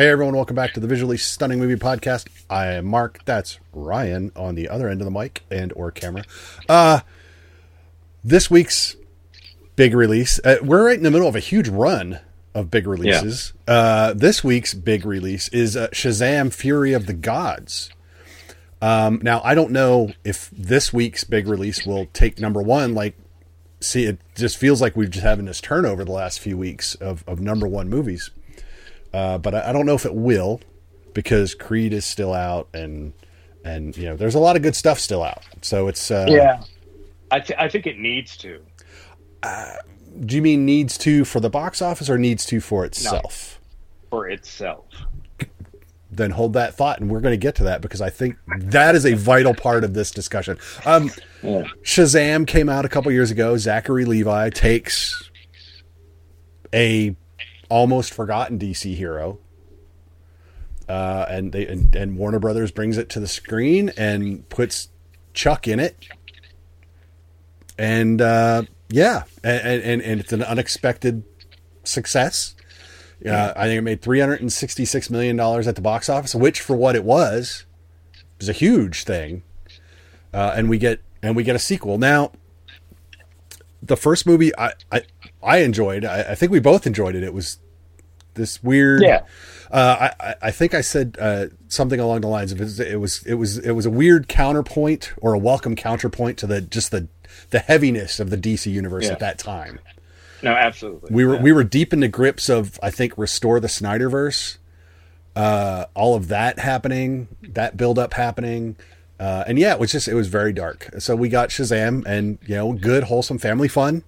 Hey everyone, welcome back to the Visually Stunning Movie Podcast. I am Mark. That's Ryan on the other end of the mic and or camera. Uh this week's big release. Uh, we're right in the middle of a huge run of big releases. Uh this week's big release is uh, Shazam: Fury of the Gods. Um now I don't know if this week's big release will take number 1 like see it just feels like we've just having this turnover the last few weeks of of number 1 movies. Uh, but I, I don't know if it will because Creed is still out and and you know there's a lot of good stuff still out. So it's uh, Yeah, I, th- I think it needs to. Do you mean needs to for the box office or needs to for itself? for itself. Then hold that thought, and we're going to get to that because I think that is a vital part of this discussion. Um, Yeah. Shazam came out a couple years ago. Zachary Levi takes a almost forgotten DC hero, uh, and they and, and Warner Brothers brings it to the screen and puts Chuck in it, and uh, yeah, and, and and it's an unexpected success. Uh, I think it made three hundred and sixty-six million dollars at the box office, which for what it was was a huge thing. Uh, and we get and we get a sequel now. The first movie I I, I enjoyed. I, I think we both enjoyed it. It was this weird. Yeah. Uh, I I- think I said uh, something along the lines of it was, it was it was it was a weird counterpoint or a welcome counterpoint to the just the the heaviness of the DC universe Yeah. at that time. No, absolutely. We were Yeah. we were deep in the grips of I think restore the Snyderverse, uh, all of that happening, that buildup happening, uh, and yeah, it was just it was very dark. So we got Shazam, and you know, good wholesome family fun.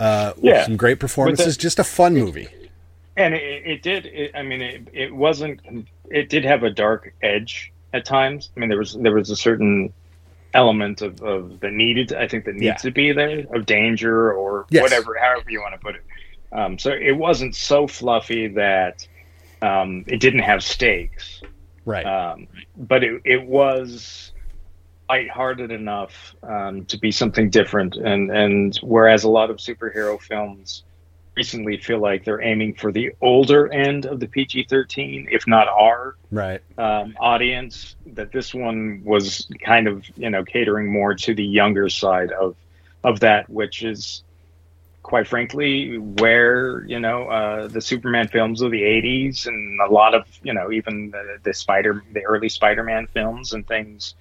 Uh, with Yeah. some great performances. the- just a fun movie. and it, it did. It, I mean, it, it wasn't. It did have a dark edge at times. I mean, there was there was a certain element of, of that needed. I think that needs Yeah. to be there of danger or Yes. whatever, however you want to put it. Um, so it wasn't so fluffy that um, it didn't have stakes. Right. um, but it, it was lighthearted enough um, to be something different. And, and whereas a lot of superhero films recently feel like they're aiming for the older end of the PG 13, if not R right. um, audience, that this one was kind of, you know, catering more to the younger side of, of that, which is quite frankly where you know uh, the Superman films of the '80s and a lot of you know even the, the Spider, the early Spider-Man films and things.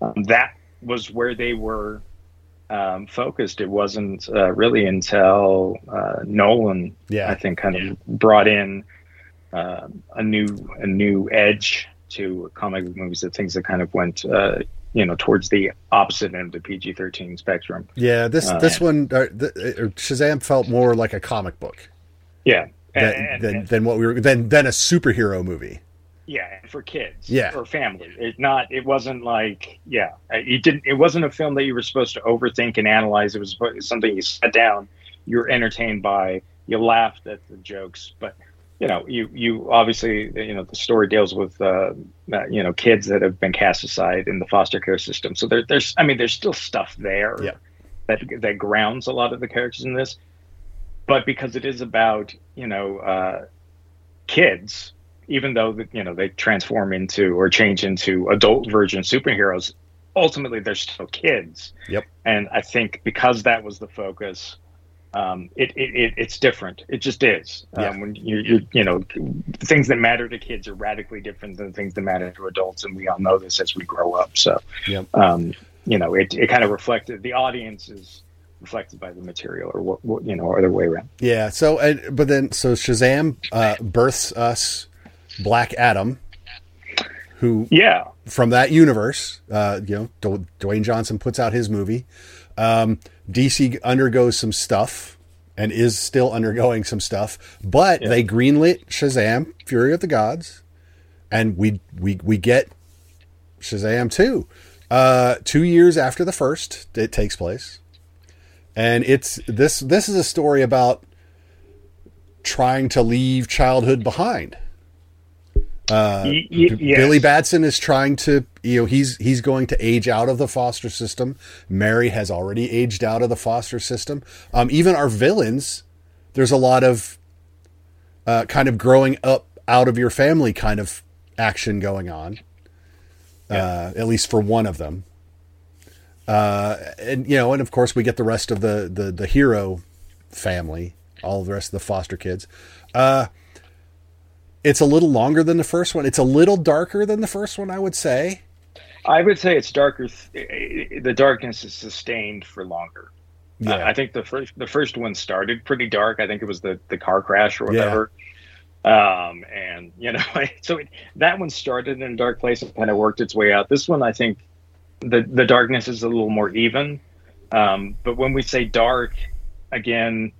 Um, that was where they were um, focused. It wasn't uh, really until uh, Nolan, Yeah. I think, kind of brought in uh, a new a new edge to comic book movies. That things that kind of went. Uh, you know, towards the opposite end of the PG-13 spectrum. Yeah. This Uh, this one uh, uh, Shazam felt more like a comic book Yeah, than and, and- than, and- than what we were than than a superhero movie. Yeah, for kids, Yeah. or family. It not. It wasn't like yeah. It didn't. It wasn't a film that you were supposed to overthink and analyze. It was something you sat down, you were entertained by, you laughed at the jokes, but you know, you you obviously you know the story deals with uh, uh, you know kids that have been cast aside in the foster care system. So there, there's I mean there's still stuff there Yeah. that that grounds a lot of the characters in this, but because it is about you know uh, kids, even though you know they transform into or change into adult version superheroes, ultimately they're still kids. Yep. And I think because that was the focus, um, it, it, it it's different. It just is. Yeah. Um, when you you you know things that matter to kids are radically different than things that matter to adults, and we all know this as we grow up. So, Yep. um, you know, it it kind of reflected the audience is reflected by the material, or what, what you know, or the way around. Yeah. So, and, but then, so Shazam uh, births us Black Adam, who Yeah. from that universe, uh, you know, Dwayne Johnson puts out his movie. Um, DC undergoes some stuff, and is still undergoing some stuff. But they greenlit Shazam: Fury of the Gods, and we we we get Shazam two, uh, two years after the first. It takes place, and it's this this is a story about trying to leave childhood behind. Y- y- yes. Billy Batson is trying to, you know, he's he's going to age out of the foster system. Mary has already aged out of the foster system. Um, even our villains, there's a lot of uh, kind of growing up out of your family kind of action going on. Uh, at least for one of them. Uh, and you know, and of course we get the rest of the the the hero family, all the rest of the foster kids. It's a little longer than the first one. It's a little darker than the first one, I would say. I would say it's darker. th- The darkness is sustained for longer. Yeah. I I think the first the first one started pretty dark. I think it was the the car crash or Yeah. whatever. Um, and you know, so it, that one started in a dark place and kind of worked its way out. This one, I think, the the darkness is a little more even. Um, but when we say dark, again,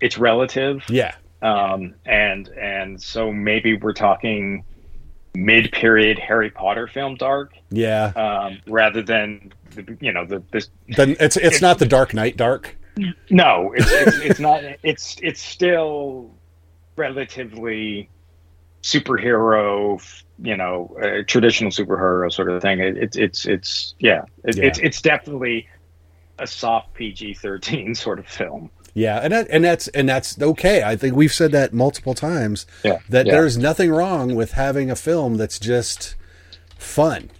it's relative. Yeah. Um, and and so maybe we're talking mid period Harry Potter film dark Yeah. um, rather than the, you know the this. Then it's it's not the Dark Knight dark. No, it's it's, it's not. It's it's still relatively superhero, you know, uh, traditional superhero sort of thing. It, it's it's it's yeah, it, Yeah. it's it's definitely a soft PG thirteen sort of film. Yeah, and that, and that's and that's okay. I think we've said that multiple times. Yeah, That yeah. there's nothing wrong with having a film that's just fun.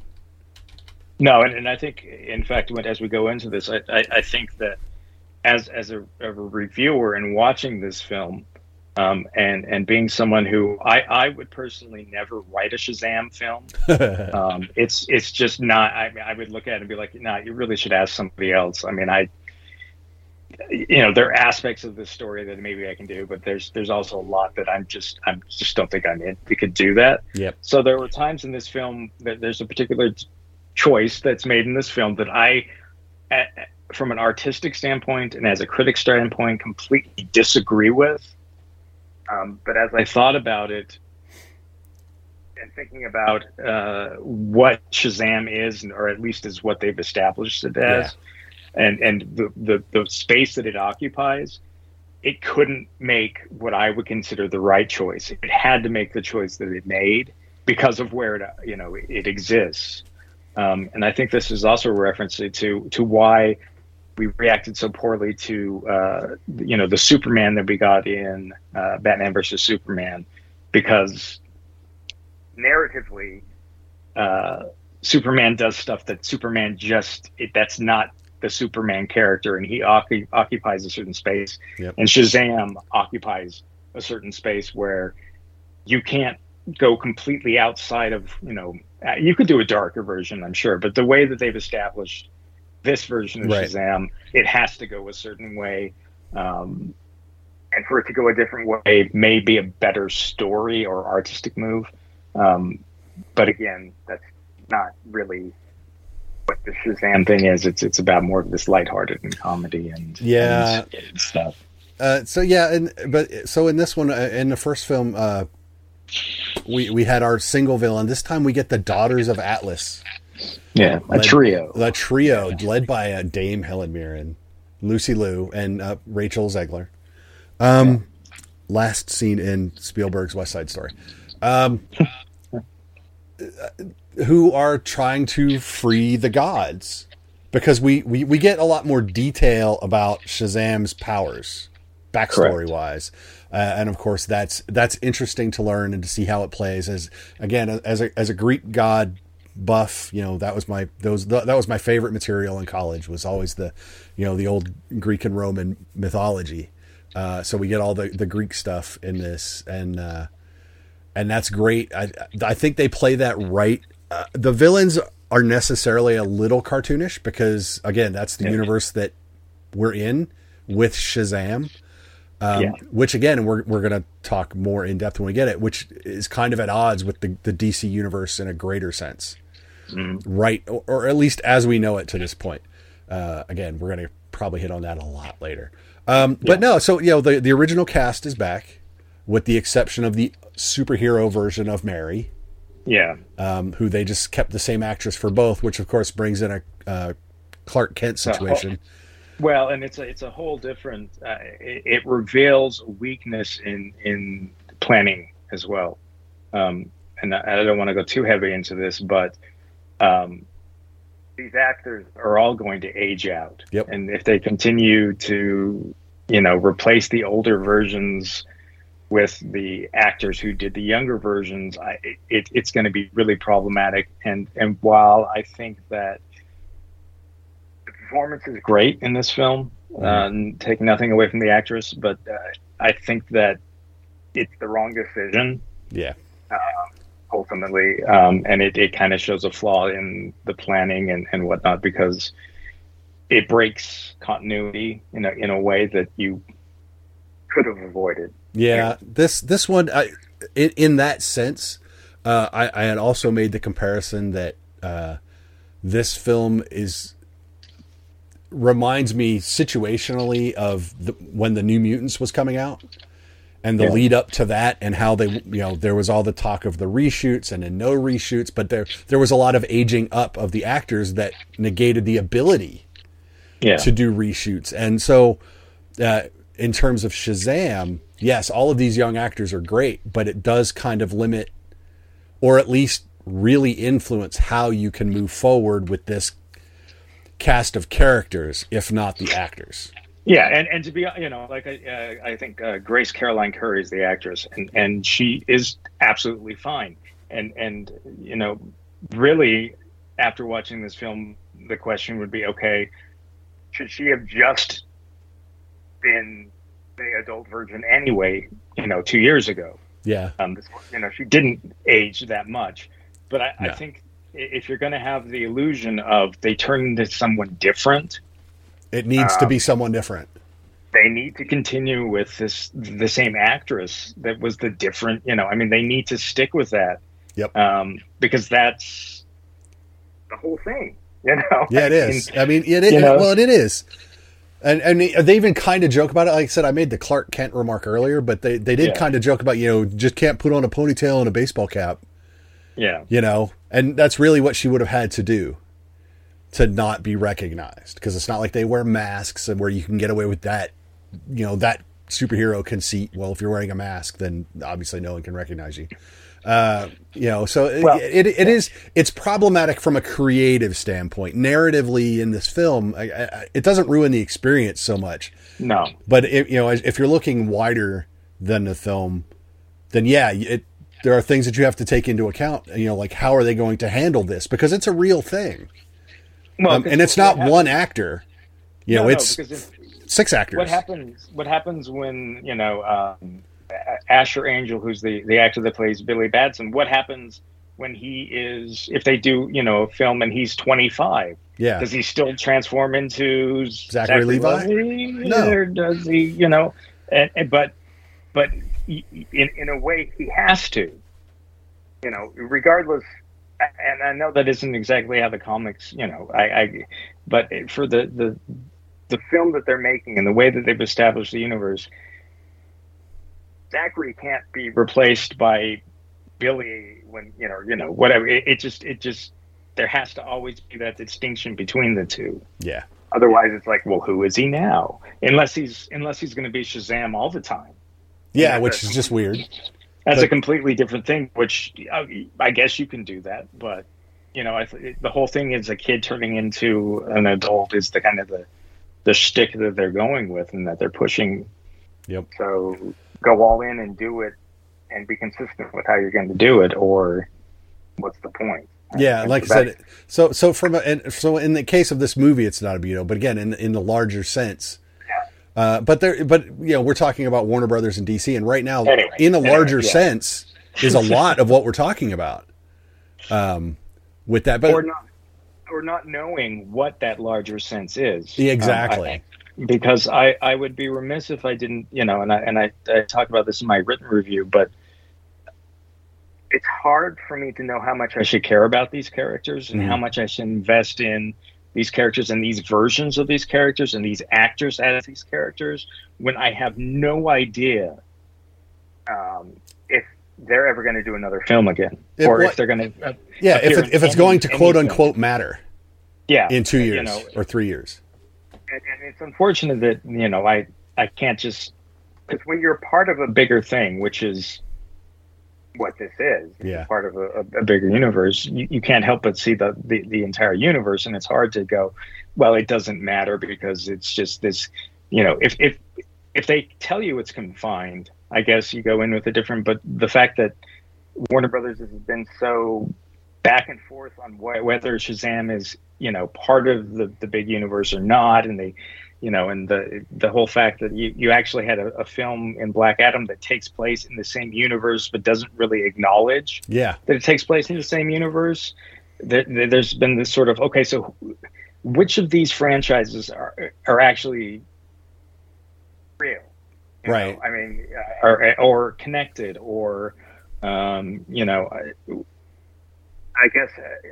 No, and, and I think, in fact, when, as we go into this, I, I, I think that as as a, a reviewer and watching this film, um, and and being someone who I, I would personally never write a Shazam film. um, it's it's just not. I mean, I would look at it and be like, nah, you really should ask somebody else. I mean, I. You know, there are aspects of this story that maybe I can do, but there's there's also a lot that I'm just I'm just don't think I'm in. We could do that. Yep. So there were times in this film that there's a particular choice that's made in this film that I, a- a- from an artistic standpoint and as a critic standpoint, completely disagree with. Um, but as I thought about it and thinking about uh, what Shazam is, or at least is what they've established it as, and and the, the the space that it occupies, it couldn't make what I would consider the right choice. It had to make the choice that it made because of where it you know it exists. Um, and I think this is also a reference to to why we reacted so poorly to uh, you know the Superman that we got in uh, Batman versus Superman because narratively uh, Superman does stuff that Superman just it, that's not the Superman character, and he occu- occupies a certain space, Yep. and Shazam occupies a certain space where you can't go completely outside of you know uh, you could do a darker version i'm sure but the way that they've established this version of Right. shazam it has to go a certain way um, and for it to go a different way may be a better story or artistic move um, but again that's not really what the shazam thing is it's it's about more of this lighthearted and comedy and Yeah. and stuff Uh, so yeah, and but so in this one, uh, in the first film, uh, we we had our single villain. This time we get the Daughters of Atlas, yeah a Led- trio A trio led by uh, Dame Helen Mirren, Lucy Liu, and uh, Rachel Zegler. Um, last seen in Spielberg's West Side Story. Um, who are trying to free the gods because we, we, we get a lot more detail about Shazam's powers backstory Correct. wise. Uh, and of course that's, that's interesting to learn and to see how it plays as again, as a, as a Greek god buff, you know, that was my, those, that was my favorite material in college was always the, you know, the old Greek and Roman mythology. Uh, so we get all the, the Greek stuff in this and, uh, and that's great. I I think they play that right. Uh, the villains are necessarily a little cartoonish because again, that's the universe that we're in with Shazam. Um, Yeah. Which again, we're we're gonna talk more in depth when we get it. Which is kind of at odds with the, the DC universe in a greater sense, right? Or, or at least as we know it to this point. Uh, again, we're gonna probably hit on that a lot later. Um, but no, so you know the the original cast is back, with the exception of the superhero version of Mary, Yeah. um, who they just kept the same actress for both, which of course brings in a uh, Clark Kent situation. Well, and it's a it's a whole different. Uh, it, it reveals a weakness in in planning as well. Um, and I, I don't want to go too heavy into this, but um, these actors are all going to age out. Yep. And if they continue to, you know, replace the older versions with the actors who did the younger versions, I, it, it's going to be really problematic. And and while I think that the performance is great in this film, um, take nothing away from the actress, but uh, I think that it's the wrong decision Yeah, ultimately, um, and it, it kind of shows a flaw in the planning and, and whatnot because it breaks continuity in a in a way that you could have avoided. Yeah. This this one, I, in, in that sense, uh, I, I had also made the comparison that uh, this film is reminds me situationally of the, when the New Mutants was coming out. and the Yeah. lead up to that and how they you know there was all the talk of the reshoots and then no reshoots but there there was a lot of aging up of the actors that negated the ability Yeah. to do reshoots and so uh, in terms of Shazam yes all of these young actors are great but it does kind of limit or at least really influence how you can move forward with this cast of characters if not the actors Yeah, and, and to be you know like I uh, I think uh, Grace Caroline Currey is the actress, and and she is absolutely fine. And and you know really after watching this film, the question would be okay, should she have just been the adult version anyway? You know, two years ago. yeah Um, you know, she didn't age that much, but I, I think if you're going to have the illusion of they turn into someone different, it needs Um, to be someone different they need to continue with this the same actress that was the different you know i mean they need to stick with that Yep. um because that's the whole thing you know Yeah, it is. I mean, I mean, it, it you know? well, it is. And and they even kind of joke about it. Like I said, I made the Clark Kent remark earlier, but they, they did Yeah. kind of joke about you know just can't put on a ponytail and a baseball cap, yeah you know, and that's really what she would have had to do to not be recognized because it's not like they wear masks and where you can get away with that, you know, that superhero conceit. Well, if you're wearing a mask, then obviously no one can recognize you. Uh, you know, so it- Well- it, it is it's problematic from a creative standpoint. Narratively, in this film, I, I, it doesn't ruin the experience so much. no But if, you know, if you're looking wider than the film, then yeah, it, there are things that you have to take into account. You know, like how are they going to handle this because it's a real thing, well, um, and it's not one actor. You know, no, no, it's if, six actors. what happens what happens when you know um, asher angel who's the the actor that plays billy batson what happens when he is if they do you know a film and he's 25 Yeah, does he still transform into Zachary Levi? No. or does he you know and, and- but but he- in in a way he has to you know regardless and I know that isn't exactly how the comics you know I, I but for the the the film that they're making and the way that they've established the universe Zachary can't be replaced by Billy when you know you know whatever. It, it just it just there has to always be that distinction between the two. Yeah, otherwise it's like well who is he now? Unless he's unless he's going to be Shazam all the time. Yeah, which is just weird. that's But- a completely different thing which uh, I guess you can do that but you know I th- the whole thing is a kid turning into an adult is the kind of the the shtick that they're going with and that they're pushing. Yep. so go all in and do it and be consistent with how you're going to do it or what's the point Yeah, like I said, so so from a, and so in the case of this movie, it's not a veto, but again, in in the larger sense, uh, but there, but you know, we're talking about Warner Brothers and DC, and right now, Anyway, in a anyway, larger yeah. sense, is a lot of what we're talking about. Um, with that, but or not or not knowing what that larger sense is Yeah, Um, exactly. I- because I, I would be remiss if I didn't you know and I and I, I talk about this in my written review but it's hard for me to know how much I should care about these characters and Mhm. how much I should invest in these characters and these versions of these characters and these actors as these characters when I have no idea um, if they're ever going to do another film again If or what- if they're going to. Uh, Yeah, if it, if it's any- going to quote film. unquote matter yeah, in two you years know, or three years. And, and it's unfortunate that you know I I can't just because when you're part of a bigger thing, which is what this is, Yeah. part of a, a bigger universe, you, you can't help but see the, the the entire universe, and it's hard to go, well, it doesn't matter because it's just this, you know, if if if they tell you it's confined, I guess you go in with a different. But the fact that Warner Brothers has been so back and forth on wh- whether Shazam is, you know, part of the, the big universe or not, and they, you know, and the the whole fact that you, you actually had a, a film in Black Adam that takes place in the same universe but doesn't really acknowledge Yeah, that it takes place in the same universe. There, there's been this sort of okay, so which of these franchises are are actually real? You know, Right. I mean, uh, or or connected, or um, you know, I, guess uh,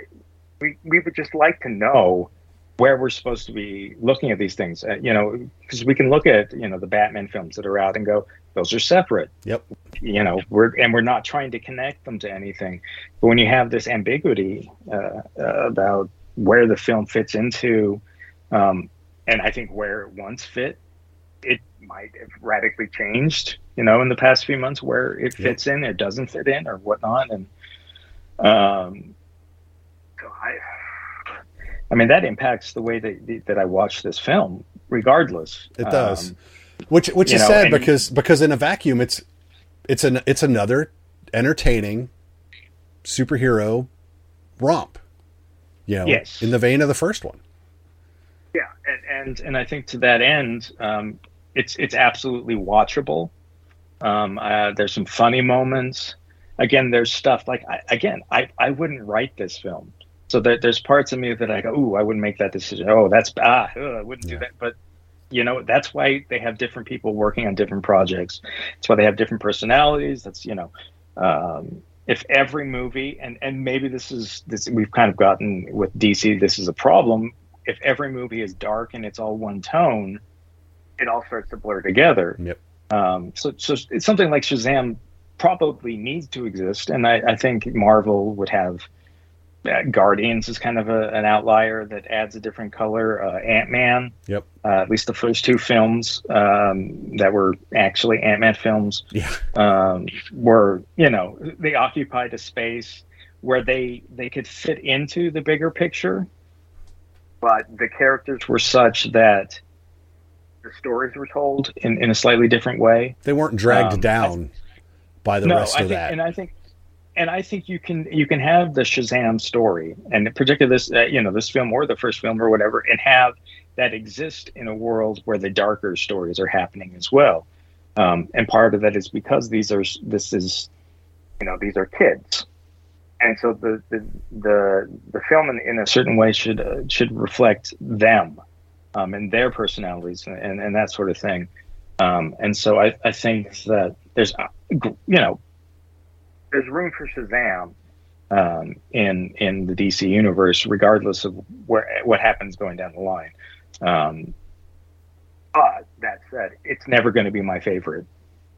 we we would just like to know where we're supposed to be looking at these things. Uh, you know, because we can look at you know the Batman films that are out and go, those are separate yep. you know we're and we're not trying to connect them to anything but when you have this ambiguity uh, uh, about where the film fits into um, and i think where it once fit it might have radically changed you know in the past few months where it fits in or doesn't fit in or whatnot and um i i mean that impacts the way that that i watch this film regardless It does. Um, Which which is know, sad because because in a vacuum it's it's an it's another entertaining superhero romp. You know, Yes. in the vein of the first one. Yeah, and and, and I think to that end, um, it's it's absolutely watchable. Um, uh, there's some funny moments. Again, there's stuff like I, again, I, I wouldn't write this film. So there, there's parts of me that I go, ooh, I wouldn't make that decision. Oh, that's ah, ugh, I wouldn't do that. But you know, that's why they have different people working on different projects. That's why they have different personalities. That's you know, um, if every movie and and maybe this is this we've kind of gotten with DC. This is a problem. If every movie is dark and it's all one tone, it all starts to blur together. Yep. Um, so, so it's something like Shazam probably needs to exist, and I, I think Marvel would have uh, Guardians is kind of a, an outlier that adds a different color. Uh, Ant Man, Yep. uh, at least the first two films um, that were actually Ant Man films, Yeah. um, were you know they occupied a space where they they could fit into the bigger picture, but the characters were such that the stories were told in, in a slightly different way. They weren't dragged Um, down by the no, rest I of think, that. and I think, and I think you can you can have the Shazam story, and particularly this uh, you know this film or the first film or whatever, and have that exist in a world where the darker stories are happening as well. Um, and part of that is because these are this is you know these are kids, and so the the the, the film in, in a certain way should uh, should reflect them um, and their personalities and, and that sort of thing. Um, and so I, I think that there's uh, you know there's room for Shazam um, in in the DC universe, regardless of where what happens going down the line. Um, but that said, it's never going to be my favorite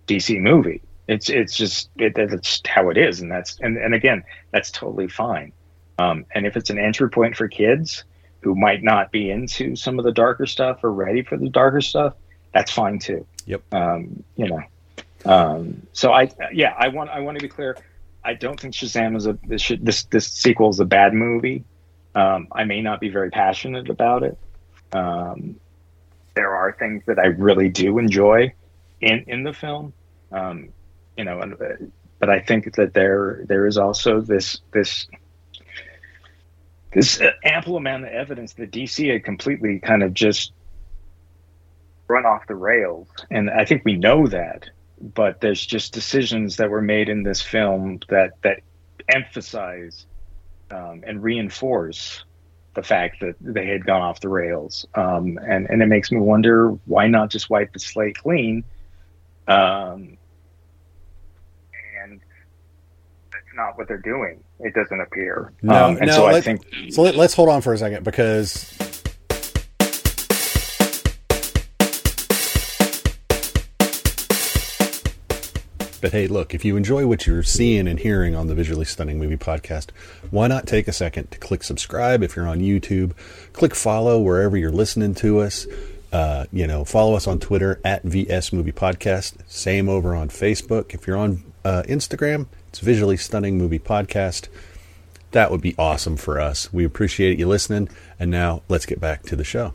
DC movie. It's it's just it, that's how it is, and that's and, and again that's totally fine. Um, and if it's an entry point for kids who might not be into some of the darker stuff or ready for the darker stuff, that's fine too. Yep. Um, you know. Um, so I yeah I want I want to be clear. I don't think Shazam is a this this this sequel is a bad movie. Um, I may not be very passionate about it. Um, there are things that I really do enjoy in in the film. Um, you know, and, uh, but I think that there there is also this this this uh, ample amount of evidence that DC had completely kind of just run off the rails, and I think we know that. But there's just decisions that were made in this film that that emphasize um, and reinforce the fact that they had gone off the rails, um, and and it makes me wonder why not just wipe the slate clean. Um, and that's not what they're doing. It doesn't appear. No, um, and no. so I let, think so let, let's hold on for a second because Hey, look, if you enjoy what you're seeing and hearing on the Visually Stunning Movie Podcast, why not take a second to click subscribe if you're on YouTube? Click follow wherever you're listening to us. Uh, you know, follow us on Twitter at VS Movie Podcast. Same over on Facebook. If you're on uh, Instagram, it's Visually Stunning Movie Podcast. That would be awesome for us. We appreciate you listening. And now let's get back to the show.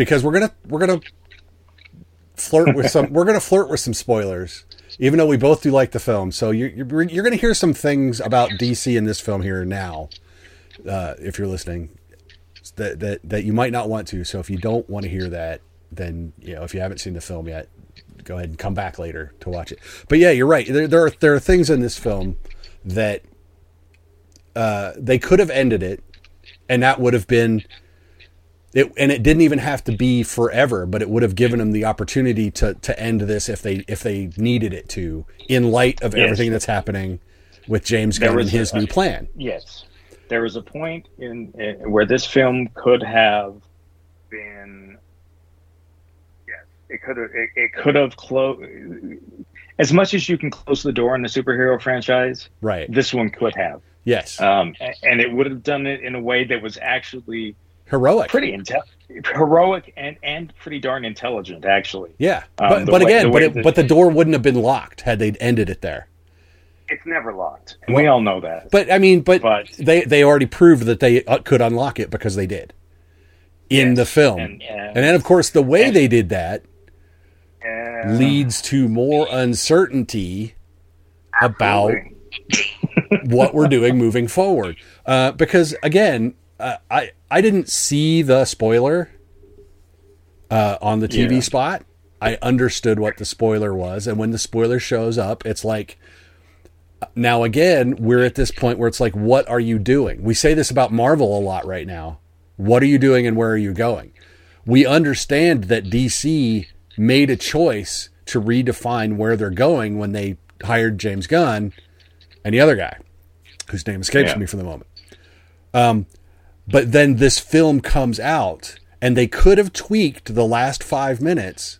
Because we're gonna we're gonna flirt with some we're gonna flirt with some spoilers, even though we both do like the film. So you're you're, you're gonna hear some things about DC in this film here now, uh, if you're listening, that that that you might not want to. So if you don't want to hear that, then you know if you haven't seen the film yet, go ahead and come back later to watch it. But yeah, you're right. There there are there are things in this film that uh, they could have ended it, and that would have been it, and it didn't even have to be forever, but it would have given them the opportunity to to end this if they if they needed it to, in light of Yes. everything that's happening with James Gunn and his a- new plan. Yes, there was a point in, in where this film could have been. Yes, it could have. It, it could have closed. As much as you can close the door on the superhero franchise, Right. this one could have, Yes. um, and it would have done it in a way that was actually Heroic. pretty intel- heroic and and pretty darn intelligent, actually. Yeah. Um, but the but way- again, the but it, that- but the door wouldn't have been locked had they ended it there. It's never locked, and we all know that. But I mean, but, But- they they already proved that they uh, could unlock it because they did in Yes, the film. and- and- then of course the way and- they did that Uh, leads to more uncertainty about what we're doing moving forward. Uh, because again, uh, I I didn't see the spoiler uh, on the TV Yeah. spot. I understood what the spoiler was, and when the spoiler shows up, it's like. Now again, we're at this point where it's like, what are you doing? We say this about Marvel a lot right now. What are you doing, and where are you going? We understand that DC made a choice to redefine where they're going when they hired James Gunn and the other guy, whose name escapes Yeah. me for the moment. Um, but then this film comes out, and they could have tweaked the last five minutes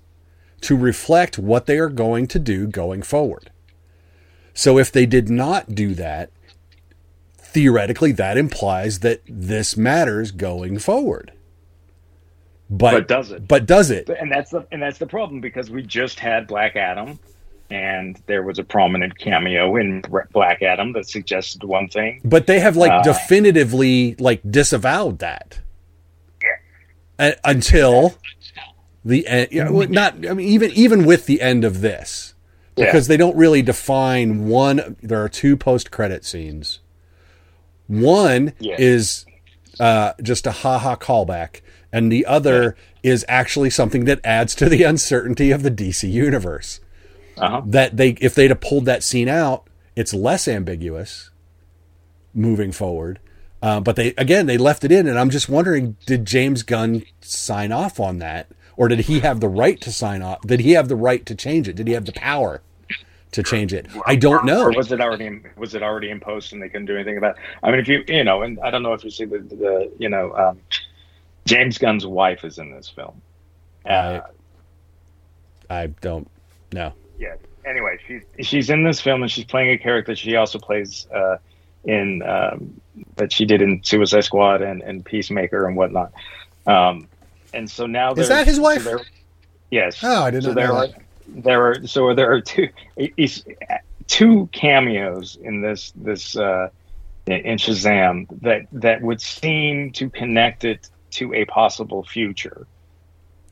to reflect what they are going to do going forward. So if they did not do that, theoretically, that implies that this matters going forward. But, But does it? But does it? and that's the and that's the problem because we just had Black Adam, and there was a prominent cameo in Black Adam that suggested one thing. But they have like Uh, definitively like disavowed that. Uh, until the end. You know, not I mean even even with the end of this, Yeah. because they don't really define one. There are two post credit scenes. One Yeah. is uh, just a ha ha callback, and the other is actually something that adds to the uncertainty of the DC universe. Uh-huh. That they, if they'd have pulled that scene out, it's less ambiguous moving forward. Uh, but they again they left it in, and I'm just wondering: Did James Gunn sign off on that, or did he have the right to sign off? Did he have the right to change it? Did he have the power to change it? I don't know. Or was it already in, was it already in post and they couldn't do anything about? it? I mean, if you you know, and I don't know if you see the, the you know, um, James Gunn's wife is in this film. Uh, I don't know. Yeah. Anyway, she's she's in this film and she's playing a character she also plays uh, in um, that she did in Suicide Squad and, and Peacemaker and whatnot. Um, and so now Is that his so wife? there- yes. Oh, I did so not there know are that. there are so there are two is two cameos in this this uh, in Shazam that that would seem to connect it to a possible future,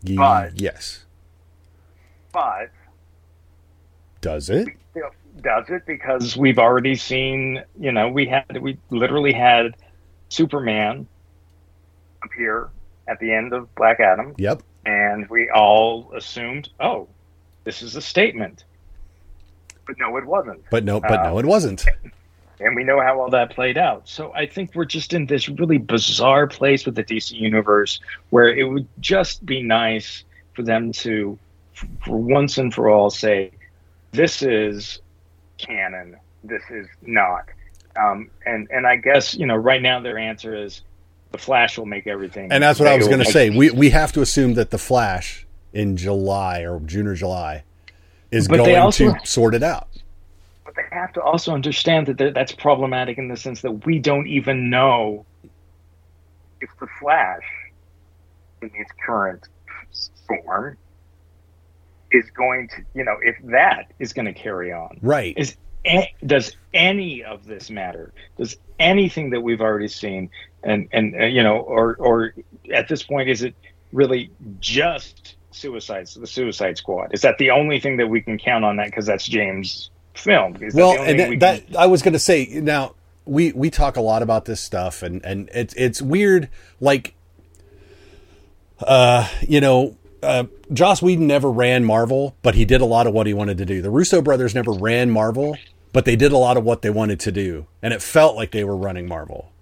Ye- But- yes. but Does it? does it because we've already seen you know we had we literally had Superman appear at the end of Black Adam Yep. and we all assumed oh this is a statement but no it wasn't But no, but Uh, no, it wasn't. and we know how all that played out. So I think we're just in this really bizarre place with the DC universe where it would just be nice for them to, for once and for all, say, this is canon, this is not. Um, and and I guess you know right now their answer is the Flash will make everything. And that's what I was going to say. We we have to assume that the Flash in July or June or July is But going also- to sort it out. But they have to also understand that that's problematic in the sense that we don't even know if the Flash, in its current form, is going to, you know, if that is going to carry on. Right. Is does any of this matter? Does anything that we've already seen, and and uh, you know, or or at this point, is it really just suicides? the Suicide Squad? Is that the only thing that we can count on that because that's James' film? Is well, only and thing we that, can- that I was going to say now we we talk a lot about this stuff and and it's it's weird like uh you know uh Joss Whedon never ran Marvel but he did a lot of what he wanted to do. The Russo brothers never ran Marvel but they did a lot of what they wanted to do and it felt like they were running Marvel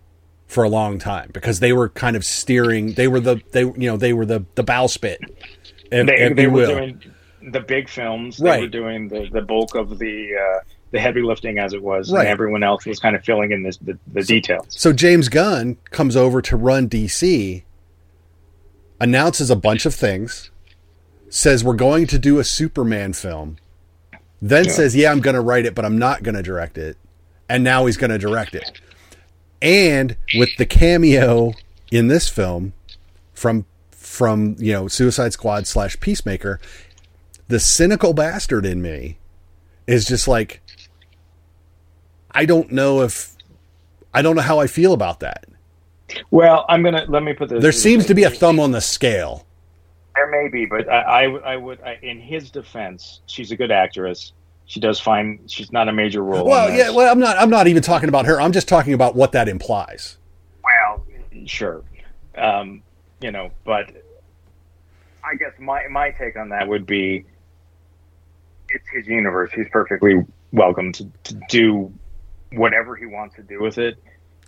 for a long time because they were kind of steering they were the they you know they were the the bowsprit if, they, if they were will. doing the big films. They were doing the, the bulk of the uh, the heavy lifting, as it was, Right. and everyone else was kind of filling in this, the the details. So James Gunn comes over to run DC, announces a bunch of things, says we're going to do a Superman film, then Yeah. says, "Yeah, I'm going to write it, but I'm not going to direct it." And now he's going to direct it. And with the cameo in this film from from, you know, Suicide Squad slash Peacemaker, the cynical bastard in me is just like I don't know if I don't know how I feel about that. Well, I'm gonna let me put this. There seems to be a thumb on the scale. There may be, but I, I, I would, I, in his defense, she's a good actress. She does fine. She's not a major role. Well, yeah, well, I'm not I'm not even talking about her. I'm just talking about what that implies. Well, sure. Um, you know, but I guess my my take on that would be it's his universe. He's perfectly welcome to, to do whatever he wants to do with it.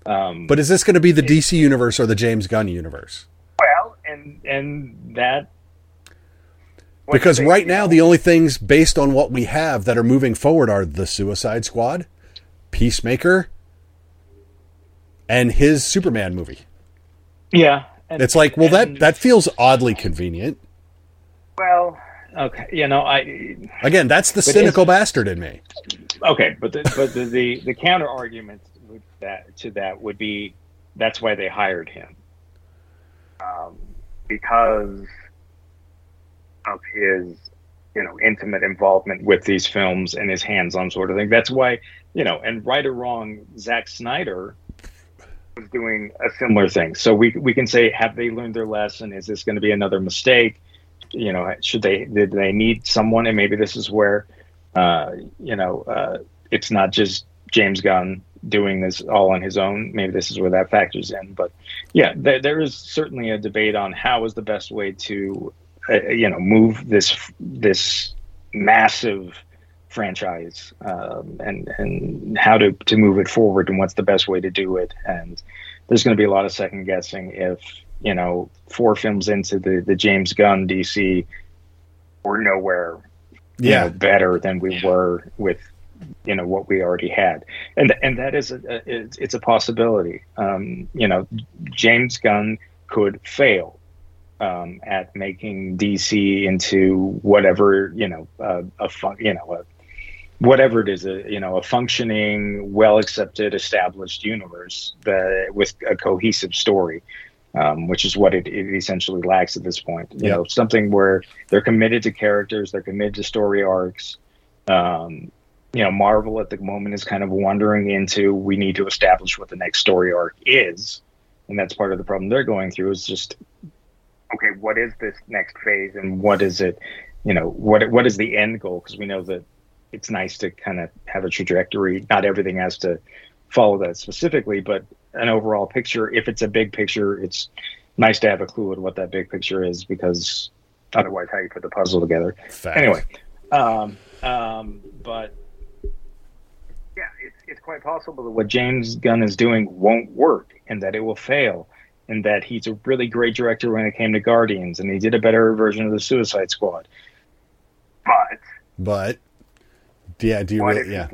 Um, But is this going to be the DC universe or the James Gunn universe? well, and and that Because right now the only things based on what we have that are moving forward are the Suicide Squad, Peacemaker, and his Superman movie. yeah, and, It's like, well, that and- that feels oddly convenient. well, okay, you know, I Again, that's the cynical bastard in me. okay, but the, but the, the the counter argument that to that would be that's why they hired him um, because of his you know intimate involvement with these films and his hands-on sort of thing. That's why you know, and right or wrong, Zack Snyder was doing a similar thing. So we we can say, have they learned their lesson? Is this going to be another mistake? You know, should they did they need someone? And maybe this is where uh, you know, uh, it's not just James Gunn doing this all on his own. Maybe this is where that factors in. But yeah, there, there is certainly a debate on how is the best way to, uh, you know, move this this massive franchise um, and and how to to move it forward and what's the best way to do it. And there's going to be a lot of second guessing if you know four films into the the James Gunn DC we're nowhere you Yeah. know, better than we were with you know what we already had and and that is a, a it's, it's a possibility um you know james gunn could fail um at making dc into whatever you know uh, a fun you know a, whatever it is a you know a functioning well accepted established universe that with a cohesive story um, which is what it, it, essentially lacks at this point. You Yep. know, something where they're committed to characters, they're committed to story arcs. Um, you know, Marvel at the moment is kind of wandering into we need to establish what the next story arc is, and that's part of the problem they're going through. Is just okay, what is this next phase, and what is it? You know, what what is the end goal? Because we know that it's nice to kind of have a trajectory. Not everything has to follow that specifically, but an overall picture. If it's a big picture, it's nice to have a clue on what that big picture is because otherwise, how you put the puzzle together. Fact. Anyway, um, um, but it's quite possible that what James Gunn is doing won't work, and that it will fail, and that he's a really great director when it came to Guardians, and he did a better version of the Suicide Squad. But But yeah, do you really, yeah.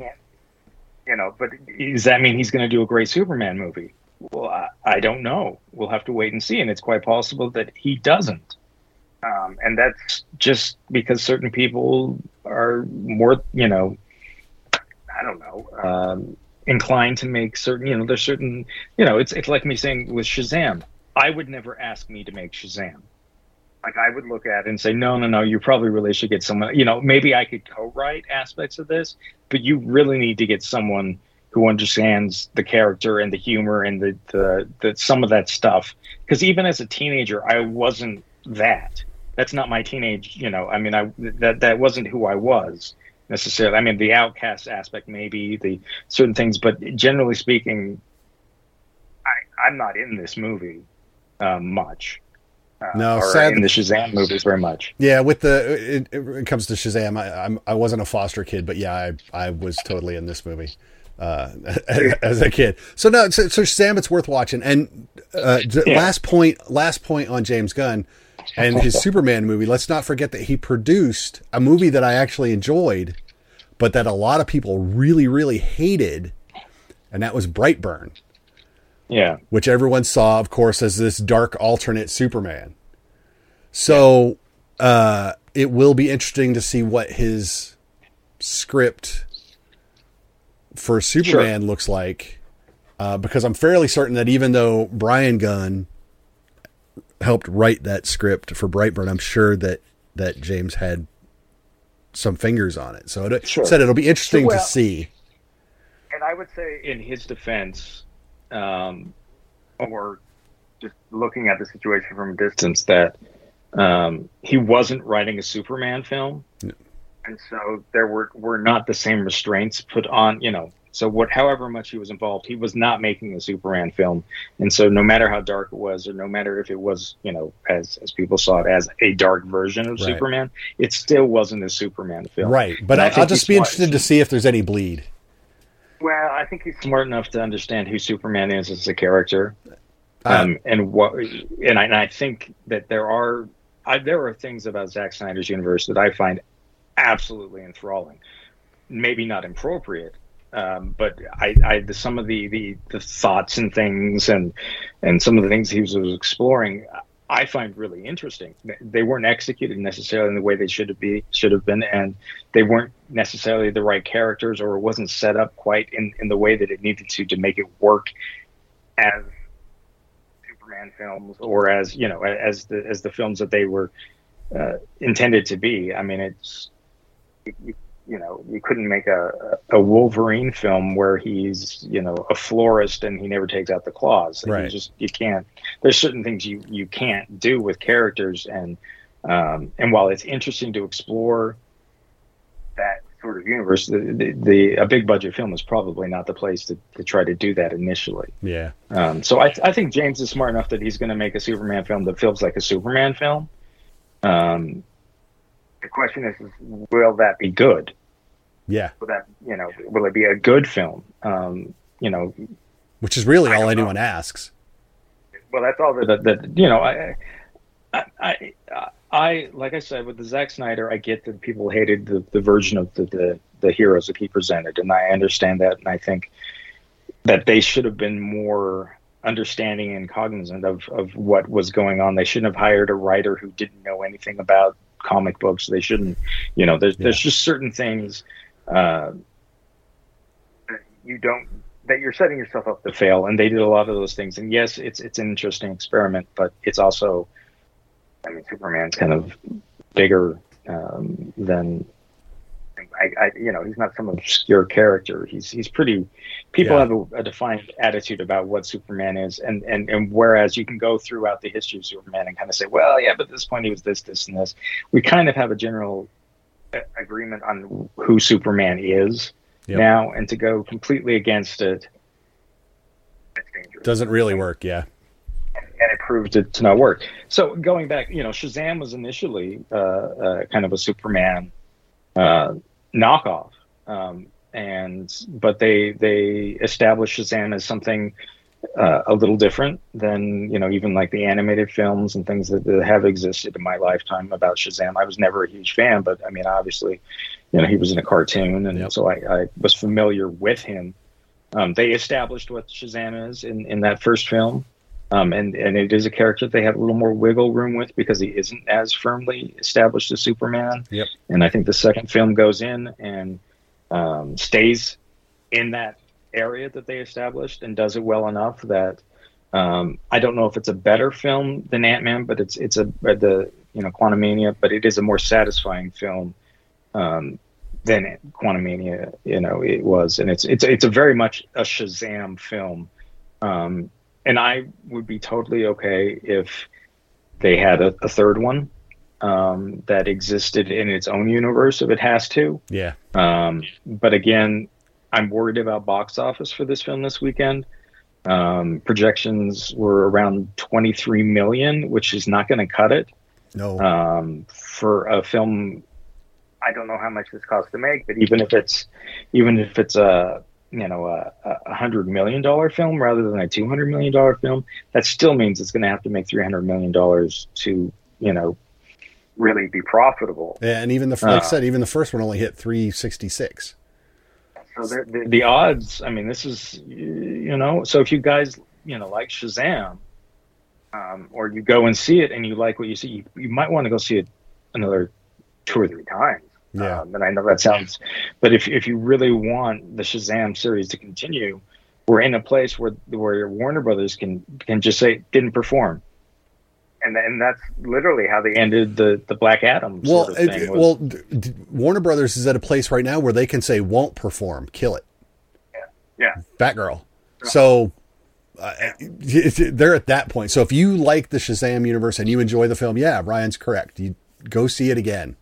You know, but does that mean he's going to do a great Superman movie? Well, I, I don't know. We'll have to wait and see, and it's quite possible that he doesn't. Um, and that's just because certain people are more, you know, I don't know, um, inclined to make certain, you know, there's certain, you know, it's it's like me saying with Shazam, I would never ask me to make Shazam. Like I would look at it and say, no, no, no, you probably really should get someone. You know, maybe I could co-write aspects of this, but you really need to get someone who understands the character and the humor and the the, the some of that stuff. Because even as a teenager, I wasn't that. That's not my teenage. You know, I mean, I that that wasn't who I was necessarily. I mean, the outcast aspect, maybe the certain things, but generally speaking, I I'm not in this movie um, much. Uh, No, sad- in the Shazam movies very much. Yeah, with the it, it comes to Shazam, I, I'm I wasn't a foster kid, but yeah, I I was totally in this movie uh, as a kid. So no, so, so Shazam, it's worth watching. And uh, Yeah. last point, last point on James Gunn and his Superman movie. Let's not forget that he produced a movie that I actually enjoyed, but that a lot of people really really hated, and that was Brightburn Yeah, which everyone saw, of course, as this dark alternate Superman. So uh, it will be interesting to see what his script for Superman looks like, uh, because I'm fairly certain that even though Brian Gunn helped write that script for Brightburn, I'm sure that that James had some fingers on it. So it Sure. said it'll be interesting Well- to see. and I would say in his defense, um, or just looking at the situation from a distance, that um, he wasn't writing a Superman film, and so there were were not the same restraints put on. You know, so what, however much he was involved, he was not making a Superman film, and so no matter how dark it was, or no matter if it was, you know, as as people saw it as a dark version of Right. Superman, it still wasn't a Superman film, Right, but And I I, I'll just be smart. interested to see if there's any bleed. Well, I think he's smart enough to understand who Superman is as a character, Uh, um, and what, and I, and I think that there are I, there are things about Zack Snyder's universe that I find absolutely enthralling. Maybe not appropriate, um, but I, I the, some of the, the the thoughts and things and and some of the things he was, was exploring. I find really interesting. They weren't executed necessarily in the way they should have be should have been, and they weren't necessarily the right characters, or it wasn't set up quite in, in the way that it needed to to make it work as Superman films, or as you know, as the as the films that they were uh, intended to be. I mean, it's you, you know, you couldn't make a a Wolverine film where he's you know a florist and he never takes out the claws. You Right. just you can't. There's certain things you you can't do with characters, and um, and while it's interesting to explore that sort of universe, the, the, the a big budget film is probably not the place to, to try to do that initially. Yeah. Um, so I, I think James is smart enough that he's going to make a Superman film that feels like a Superman film. Um, the question is, is, will that be good? Yeah. Will that, you know, will it be a good film? Um, you know, Which is really all anyone asks. well, that's all that, that, that you know, I, I, I, I, like I said, with the Zack Snyder, I get that people hated the, the version of the, the, the heroes that he presented. And I understand that. And I think that they should have been more understanding and cognizant of, of what was going on. They shouldn't have hired a writer who didn't know anything about comic books. They shouldn't, you know, there's, there's just certain things, uh, that you don't that you're setting yourself up to fail, and they did a lot of those things. And yes, it's it's an interesting experiment, but it's also, I mean, Superman's kind of bigger um, than I, I, you know, he's not some obscure character. He's he's pretty. People Yeah. have a, a defined attitude about what Superman is, and and and whereas you can go throughout the history of Superman and kind of say, well, yeah, but at this point he was this, this, and this. We kind of have a general uh, agreement on who Superman is Yep. now, and to go completely against it, Doesn't really work. Yeah. and it proved it to not work. So going back, you know, Shazam was initially uh, uh, kind of a Superman uh, knockoff, um, and but they they established Shazam as something uh, a little different than you know even like the animated films and things that, that have existed in my lifetime about Shazam. I was never a huge fan, but I mean, obviously, you know, he was in a cartoon, and Yep. so I, I was familiar with him. Um, they established what Shazam is in, in that first film. Um, and, and it is a character they have a little more wiggle room with because he isn't as firmly established as Superman. Yep. And I think the second film goes in and um, stays in that area that they established and does it well enough that um, I don't know if it's a better film than Ant Man, but it's it's a uh, the you know Quantumania, but it is a more satisfying film um, than Quantumania. You know it was, and it's it's it's a very much a Shazam film. Um, and I would be totally okay if they had a, a third one um, that existed in its own universe if it has to. Yeah. Um, but again, I'm worried about box office for this film this weekend. Um, projections were around 23 million, which is not going to cut it No. um, for a film. I don't know how much this costs to make, but even if it's even if it's a you know a, a hundred million dollar film rather than a two hundred million dollar film, that still means it's going to have to make three hundred million dollars to you know really be profitable. Yeah, and even the like I Uh. said, even the first one only hit 366. So the, the, the odds, I mean, this is, you know, so if you guys, you know, like Shazam, um, or you go and see it and you like what you see, you, you might want to go see it another two or three times. Yeah. Um, and I know that sounds, but if, if you really want the Shazam series to continue, we're in a place where, where Warner Brothers can, can just say didn't perform. And, and that's literally how they ended the, the Black Adam Well, sort of it- was- well, d- d- Warner Brothers is at a place right now where they can say won't perform, kill it. yeah. Batgirl. So uh, they're at that point. So if you like the Shazam universe and you enjoy the film, yeah, Ryan's correct. You go see it again.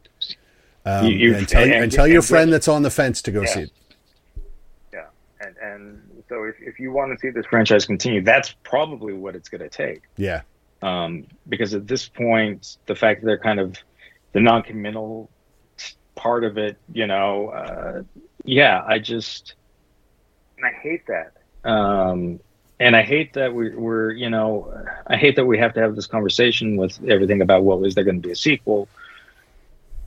Um, You- you- and tell, and, and- tell your and- friend that's on the fence to go Yeah. see it. Yeah, and and so if if you want to see this franchise continue, that's probably what it's going to take. Yeah. Um, because at this point, the fact that they're kind of the non-committal part of it, you know, uh, yeah, I just and I hate that. Um, and I hate that we, we're, you know, I hate that we have to have this conversation with everything about well, is there going to be a sequel?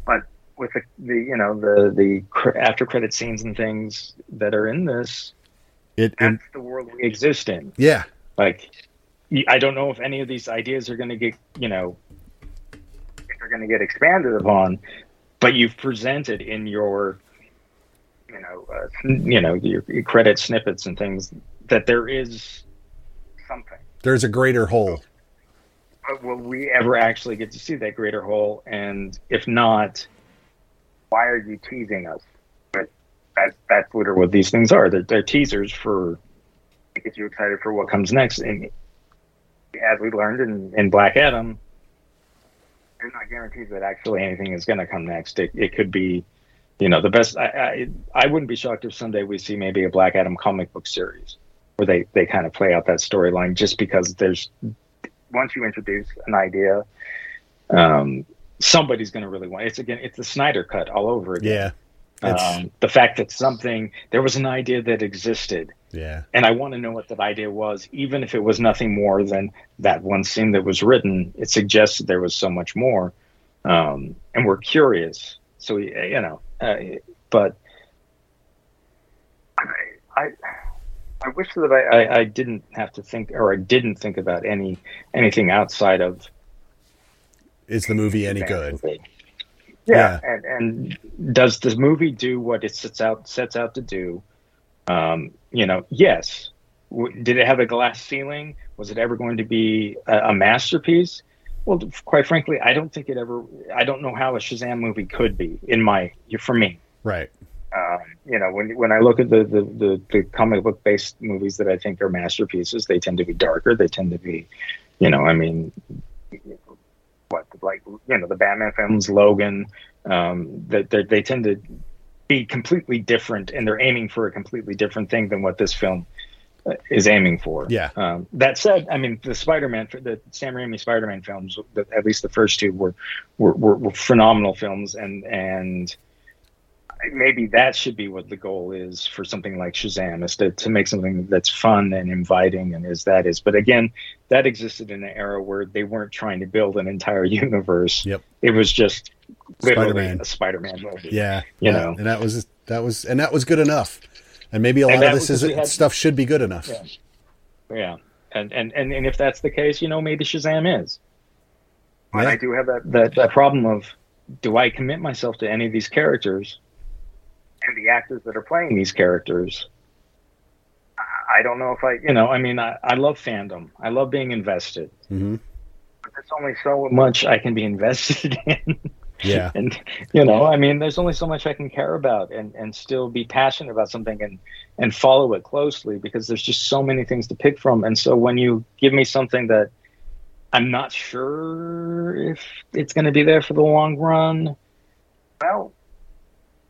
But with the, the you know the the cr- after credit scenes and things that are in this, It, that's the world we exist in. yeah. Like, I don't know if any of these ideas are going to get, you know, they're going to get expanded upon, but you've presented in your, you know, uh, you know, your, your credit snippets and things that there is something. There's a greater whole. But will we ever actually get to see that greater whole? And if not, why are you teasing us? But that's that's literally what these things are. They're, they're teasers for get you excited for what comes next. And as we learned in, in Black Adam, there's not guarantees that actually anything is going to come next. It, it could be, you know, the best. I, I I wouldn't be shocked if someday we see maybe a Black Adam comic book series where they they kind of play out that storyline just because there's once you introduce an idea, um, somebody's going to really want. It's again, it's the Snyder cut all over again. Yeah. It's, Um, the fact that something there was an idea that existed, yeah. and I want to know what that idea was, even if it was nothing more than that one scene that was written. It suggests that there was so much more, um, and we're curious. So we, you know, uh, but I, I, I wish that I, I, I didn't have to think, or I didn't think about any anything outside of Is the movie any good? Yeah, and and does this movie do what it sets out sets out to do? Um, you know, yes. W- did it have a glass ceiling? Was it ever going to be a, a masterpiece? Well, quite frankly, I don't think it ever. I don't know how a Shazam movie could be in my for me. Right. Um, you know, when when I look at the, the the the comic book based movies that I think are masterpieces, they tend to be darker. They tend to be, you know, I mean, what like you know the Batman films, Logan, um, that they, they tend to be completely different, and they're aiming for a completely different thing than what this film uh, is aiming for. Yeah. Um, that said, I mean the Spider-Man, the Sam Raimi Spider-Man films, the, at least the first two were were, were, were phenomenal films, and and maybe that should be what the goal is for something like Shazam is to, to make something that's fun and inviting and as that is. But again, that existed in an era where they weren't trying to build an entire universe. Yep. It was just literally Spider-Man. a Spider-Man movie. Yeah. You yeah. know. and that was that was and that was good enough. And maybe a lot of this is had- stuff should be good enough. Yeah. Yeah. And, and, and, and if that's the case, you know, maybe Shazam is. But Yeah. I do have that, that, that problem of do I commit myself to any of these characters and the actors that are playing these characters? I- I don't know if I, you know, I mean, I, I love fandom. I love being invested. Mhm. But there's only so much I can be invested in. Yeah. and you know i mean there's only so much i can care about and and still be passionate about something and and follow it closely because there's just so many things to pick from and so when you give me something that i'm not sure if it's going to be there for the long run well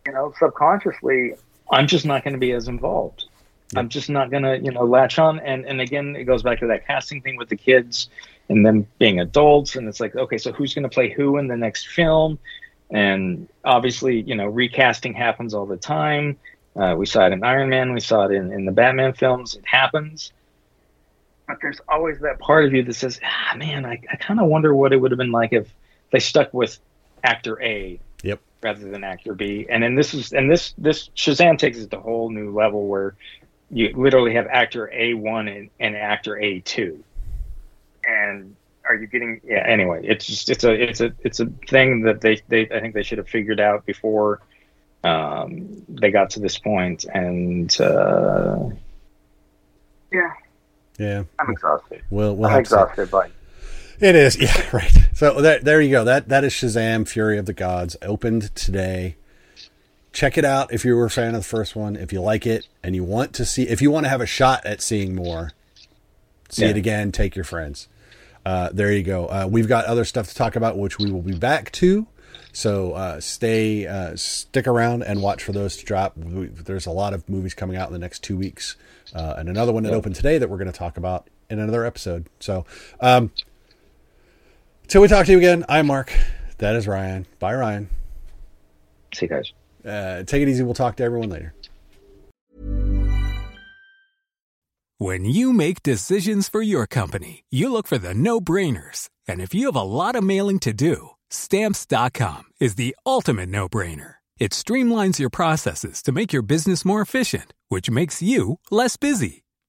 you know subconsciously i'm just not going to be as involved. I'm just not going to you know latch on. And and again it goes back to that casting thing with the kids and them being adults. And it's like okay so who's going to play who in the next film? And obviously you know recasting happens all the time. Uh, we saw it in iron man. We saw it in, in the batman films. It happens. But there's always that part of you that says ah man i, I kind of wonder what it would have been like if they stuck with actor a. Yep. Rather than actor b. And then this is and this this shazam takes it to a whole new level where you literally have actor a1 and, and actor a2 and are you getting yeah anyway it's just it's a it's a it's a thing that they they i think they should have figured out before um they got to this point. And uh yeah. Yeah. i'm exhausted. We'll we'll i'm have to exhausted by It is, yeah, right. So there, there you go. That that is Shazam: Fury of the Gods. Opened today. Check it out if you were a fan of the first one. If you like it and you want to see, if you want to have a shot at seeing more, see Yeah. it again. Take your friends. Uh, there you go. Uh, we've got other stuff to talk about, which we will be back to. So uh, stay, uh, stick around and watch for those to drop. We, there's a lot of movies coming out in the next two weeks, uh, and another one that opened today that we're going to talk about in another episode. So, um, till we talk to you again, I'm Mark. That is Ryan. Bye, Ryan. see you guys Uh, take it easy. We'll talk to everyone later. When you make decisions for your company, you look for the no brainers. And if you have a lot of mailing to do, stamps.com is the ultimate no brainer. It streamlines your processes to make your business more efficient, which makes you less busy.